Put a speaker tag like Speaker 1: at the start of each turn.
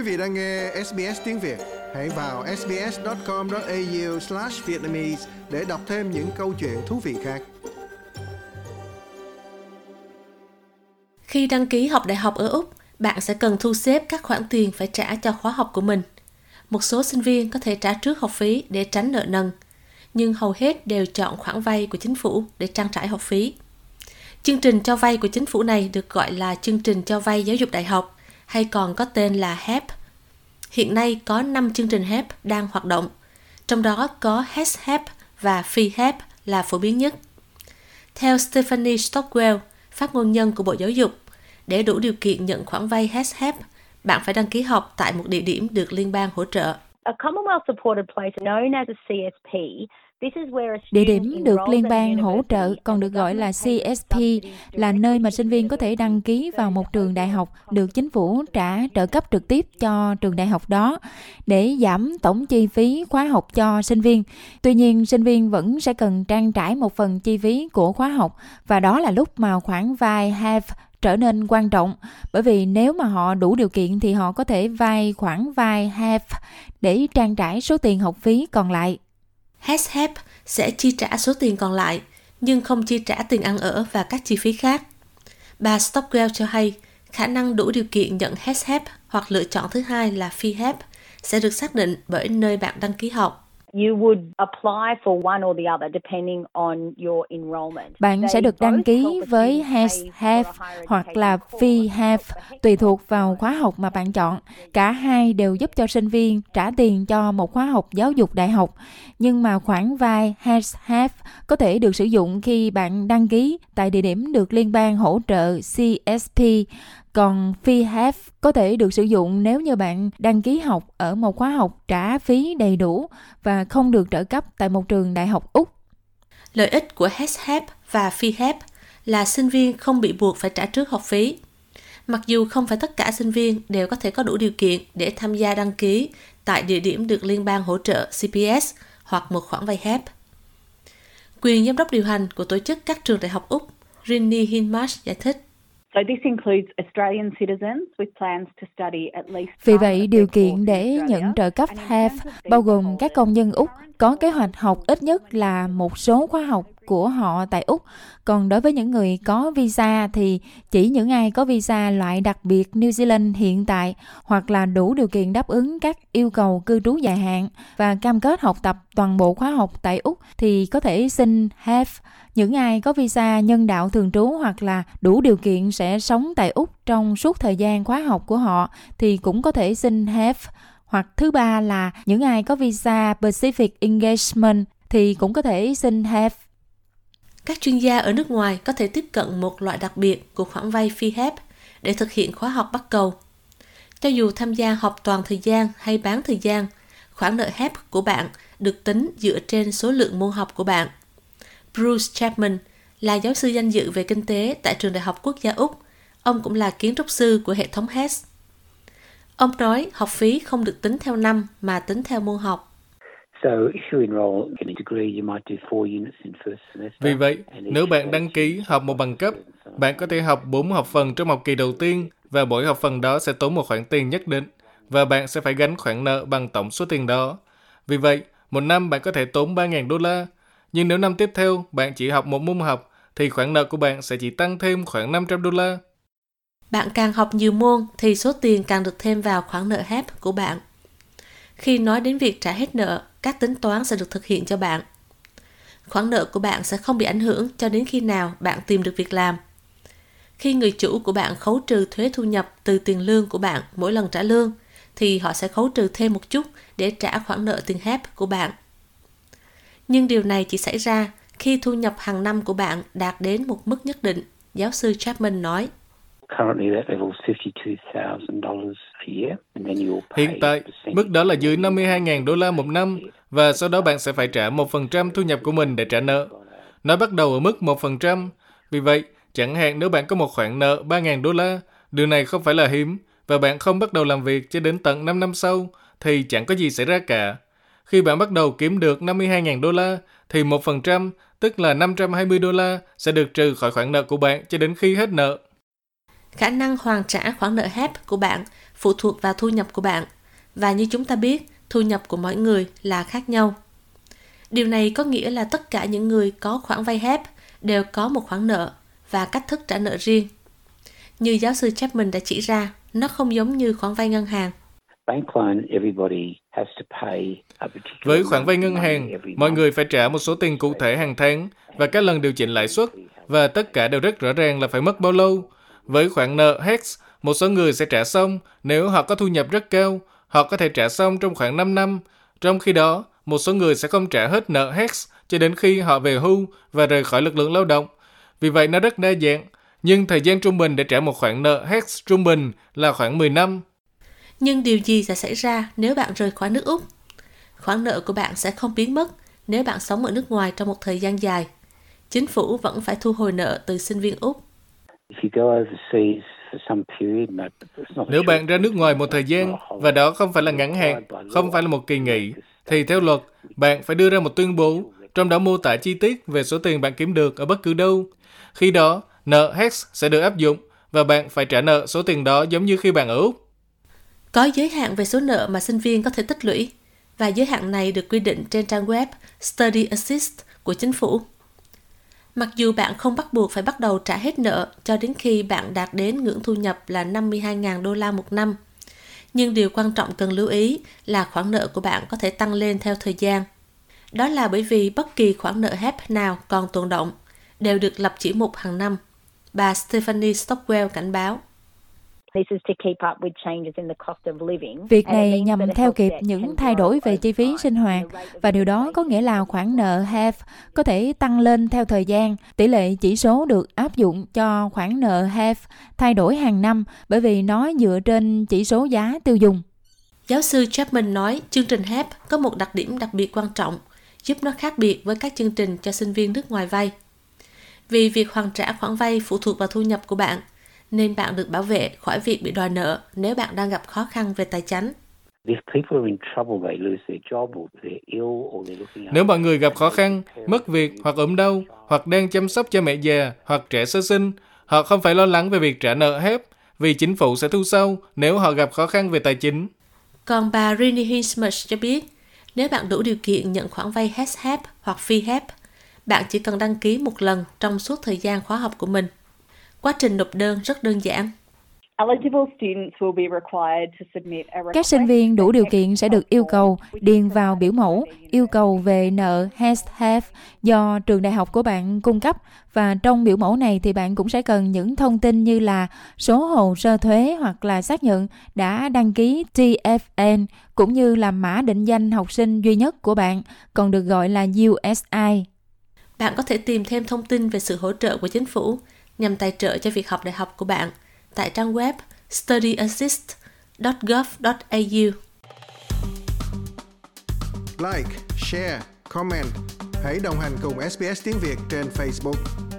Speaker 1: Quý vị đang nghe SBS tiếng Việt, hãy vào sbs.com.au/vietnamese để đọc thêm những câu chuyện thú vị khác.
Speaker 2: Khi đăng ký học đại học ở Úc, bạn sẽ cần thu xếp các khoản tiền phải trả cho khóa học của mình. Một số sinh viên có thể trả trước học phí để tránh nợ nần, nhưng hầu hết đều chọn khoản vay của chính phủ để trang trải học phí. Chương trình cho vay của chính phủ này được gọi là chương trình cho vay giáo dục đại học hay còn có tên là HEP. Hiện nay có 5 chương trình HEP đang hoạt động, trong đó có HEP và Phi HEP là phổ biến nhất. Theo Stephanie Stockwell, phát ngôn nhân của Bộ Giáo dục, để đủ điều kiện nhận khoản vay HEP, bạn phải đăng ký học tại một địa điểm được liên bang hỗ trợ.
Speaker 3: A Commonwealth supported place known as a CSP
Speaker 4: Địa điểm được liên bang hỗ trợ còn được gọi là CSP là nơi mà sinh viên có thể đăng ký vào một trường đại học được chính phủ trả trợ cấp trực tiếp cho trường đại học đó để giảm tổng chi phí khóa học cho sinh viên. Tuy nhiên, sinh viên vẫn sẽ cần trang trải một phần chi phí của khóa học và đó là lúc mà khoản vay HAVE trở nên quan trọng. Bởi vì nếu mà họ đủ điều kiện thì họ có thể vay khoản vay HAVE để trang trải số tiền học phí còn lại
Speaker 2: HESHEP sẽ chi trả số tiền còn lại, nhưng không chi trả tiền ăn ở và các chi phí khác. Bà Stockwell cho hay, khả năng đủ điều kiện nhận HESHEP hoặc lựa chọn thứ hai là PHEP sẽ được xác định bởi nơi bạn đăng ký học.
Speaker 4: Bạn sẽ được đăng ký với HES HAVE hoặc là Phi HAVE tùy thuộc vào khóa học mà bạn chọn. Cả hai đều giúp cho sinh viên trả tiền cho một khóa học giáo dục đại học. Nhưng mà khoản vay HES HAVE có thể được sử dụng khi bạn đăng ký tại địa điểm được liên bang hỗ trợ CSP còn phi half có thể được sử dụng nếu như bạn đăng ký học ở một khóa học trả phí đầy đủ và không được trợ cấp tại một trường đại học Úc.
Speaker 2: Lợi ích của HESHEP và phi HEP là sinh viên không bị buộc phải trả trước học phí. Mặc dù không phải tất cả sinh viên đều có thể có đủ điều kiện để tham gia đăng ký tại địa điểm được liên bang hỗ trợ CPS hoặc một khoản vay HEP. Quyền giám đốc điều hành của tổ chức các trường đại học Úc, rini Hinmarsh giải thích.
Speaker 4: Vì vậy, điều kiện để nhận trợ cấp HEF bao gồm các công dân Úc có kế hoạch học ít nhất là một số khóa học của họ tại Úc. Còn đối với những người có visa thì chỉ những ai có visa loại đặc biệt New Zealand hiện tại hoặc là đủ điều kiện đáp ứng các yêu cầu cư trú dài hạn và cam kết học tập toàn bộ khóa học tại Úc thì có thể xin have Những ai có visa nhân đạo thường trú hoặc là đủ điều kiện sẽ sống tại Úc trong suốt thời gian khóa học của họ thì cũng có thể xin have Hoặc thứ ba là những ai có visa Pacific Engagement thì cũng có thể xin have
Speaker 2: các chuyên gia ở nước ngoài có thể tiếp cận một loại đặc biệt của khoản vay phi hép để thực hiện khóa học bắt cầu. Cho dù tham gia học toàn thời gian hay bán thời gian, khoản nợ hép của bạn được tính dựa trên số lượng môn học của bạn. Bruce Chapman là giáo sư danh dự về kinh tế tại trường Đại học Quốc gia Úc. Ông cũng là kiến trúc sư của hệ thống HES. Ông nói học phí không được tính theo năm mà tính theo môn học.
Speaker 5: Vì vậy, nếu bạn đăng ký học một bằng cấp, bạn có thể học 4 học phần trong học kỳ đầu tiên và mỗi học phần đó sẽ tốn một khoản tiền nhất định và bạn sẽ phải gánh khoản nợ bằng tổng số tiền đó. Vì vậy, một năm bạn có thể tốn 3.000 đô la, nhưng nếu năm tiếp theo bạn chỉ học một môn học thì khoản nợ của bạn sẽ chỉ tăng thêm khoảng 500 đô la.
Speaker 2: Bạn càng học nhiều môn thì số tiền càng được thêm vào khoản nợ HEP của bạn. Khi nói đến việc trả hết nợ, các tính toán sẽ được thực hiện cho bạn. Khoản nợ của bạn sẽ không bị ảnh hưởng cho đến khi nào bạn tìm được việc làm. Khi người chủ của bạn khấu trừ thuế thu nhập từ tiền lương của bạn mỗi lần trả lương, thì họ sẽ khấu trừ thêm một chút để trả khoản nợ tiền HEP của bạn. Nhưng điều này chỉ xảy ra khi thu nhập hàng năm của bạn đạt đến một mức nhất định, giáo sư Chapman nói.
Speaker 5: Hiện tại, mức đó là dưới 52.000 đô la một năm và sau đó bạn sẽ phải trả 1% thu nhập của mình để trả nợ. Nó bắt đầu ở mức 1%. Vì vậy, chẳng hạn nếu bạn có một khoản nợ 3.000 đô la, điều này không phải là hiếm và bạn không bắt đầu làm việc cho đến tận 5 năm sau thì chẳng có gì xảy ra cả. Khi bạn bắt đầu kiếm được 52.000 đô la thì 1%, tức là 520 đô la sẽ được trừ khỏi khoản nợ của bạn cho đến khi hết nợ.
Speaker 2: Khả năng hoàn trả khoản nợ HEP của bạn phụ thuộc vào thu nhập của bạn. Và như chúng ta biết, thu nhập của mỗi người là khác nhau. Điều này có nghĩa là tất cả những người có khoản vay HEP đều có một khoản nợ và cách thức trả nợ riêng. Như giáo sư Chapman đã chỉ ra, nó không giống như khoản vay ngân hàng.
Speaker 5: Với khoản vay ngân hàng, mọi người phải trả một số tiền cụ thể hàng tháng và các lần điều chỉnh lãi suất và tất cả đều rất rõ ràng là phải mất bao lâu. Với khoản nợ HEX, một số người sẽ trả xong nếu họ có thu nhập rất cao, họ có thể trả xong trong khoảng 5 năm. Trong khi đó, một số người sẽ không trả hết nợ HEX cho đến khi họ về hưu và rời khỏi lực lượng lao động. Vì vậy nó rất đa dạng, nhưng thời gian trung bình để trả một khoản nợ HEX trung bình là khoảng 10 năm.
Speaker 2: Nhưng điều gì sẽ xảy ra nếu bạn rời khỏi nước Úc? Khoản nợ của bạn sẽ không biến mất nếu bạn sống ở nước ngoài trong một thời gian dài. Chính phủ vẫn phải thu hồi nợ từ sinh viên Úc.
Speaker 5: Nếu bạn ra nước ngoài một thời gian và đó không phải là ngắn hạn, không phải là một kỳ nghỉ, thì theo luật, bạn phải đưa ra một tuyên bố, trong đó mô tả chi tiết về số tiền bạn kiếm được ở bất cứ đâu. Khi đó, nợ HEX sẽ được áp dụng và bạn phải trả nợ số tiền đó giống như khi bạn ở Úc.
Speaker 2: Có giới hạn về số nợ mà sinh viên có thể tích lũy và giới hạn này được quy định trên trang web Study Assist của chính phủ. Mặc dù bạn không bắt buộc phải bắt đầu trả hết nợ cho đến khi bạn đạt đến ngưỡng thu nhập là 52.000 đô la một năm, nhưng điều quan trọng cần lưu ý là khoản nợ của bạn có thể tăng lên theo thời gian. Đó là bởi vì bất kỳ khoản nợ HEP nào còn tồn động đều được lập chỉ mục hàng năm. Bà Stephanie Stockwell cảnh báo.
Speaker 4: Việc này nhằm theo kịp những thay đổi về chi phí sinh hoạt và điều đó có nghĩa là khoản nợ HEF có thể tăng lên theo thời gian. Tỷ lệ chỉ số được áp dụng cho khoản nợ HEF thay đổi hàng năm bởi vì nó dựa trên chỉ số giá tiêu dùng.
Speaker 2: Giáo sư Chapman nói chương trình HEP có một đặc điểm đặc biệt quan trọng, giúp nó khác biệt với các chương trình cho sinh viên nước ngoài vay. Vì việc hoàn trả khoản vay phụ thuộc vào thu nhập của bạn, nên bạn được bảo vệ khỏi việc bị đòi nợ nếu bạn đang gặp khó khăn về tài chính.
Speaker 5: Nếu mọi người gặp khó khăn, mất việc hoặc ốm đau, hoặc đang chăm sóc cho mẹ già hoặc trẻ sơ sinh, họ không phải lo lắng về việc trả nợ HEP vì chính phủ sẽ thu sau nếu họ gặp khó khăn về tài chính.
Speaker 2: Còn bà Rini Hinsmuth cho biết, nếu bạn đủ điều kiện nhận khoản vay HEP hoặc phi HEP, bạn chỉ cần đăng ký một lần trong suốt thời gian khóa học của mình. Quá trình nộp đơn rất đơn giản.
Speaker 4: Các sinh viên đủ điều kiện sẽ được yêu cầu điền vào biểu mẫu yêu cầu về nợ HESF do trường đại học của bạn cung cấp và trong biểu mẫu này thì bạn cũng sẽ cần những thông tin như là số hồ sơ thuế hoặc là xác nhận đã đăng ký TFN cũng như là mã định danh học sinh duy nhất của bạn, còn được gọi là USI.
Speaker 2: Bạn có thể tìm thêm thông tin về sự hỗ trợ của chính phủ nhằm tài trợ cho việc học đại học của bạn tại trang web studyassist.gov.au.
Speaker 1: Like, share, comment. Hãy đồng hành cùng SBS tiếng Việt trên Facebook.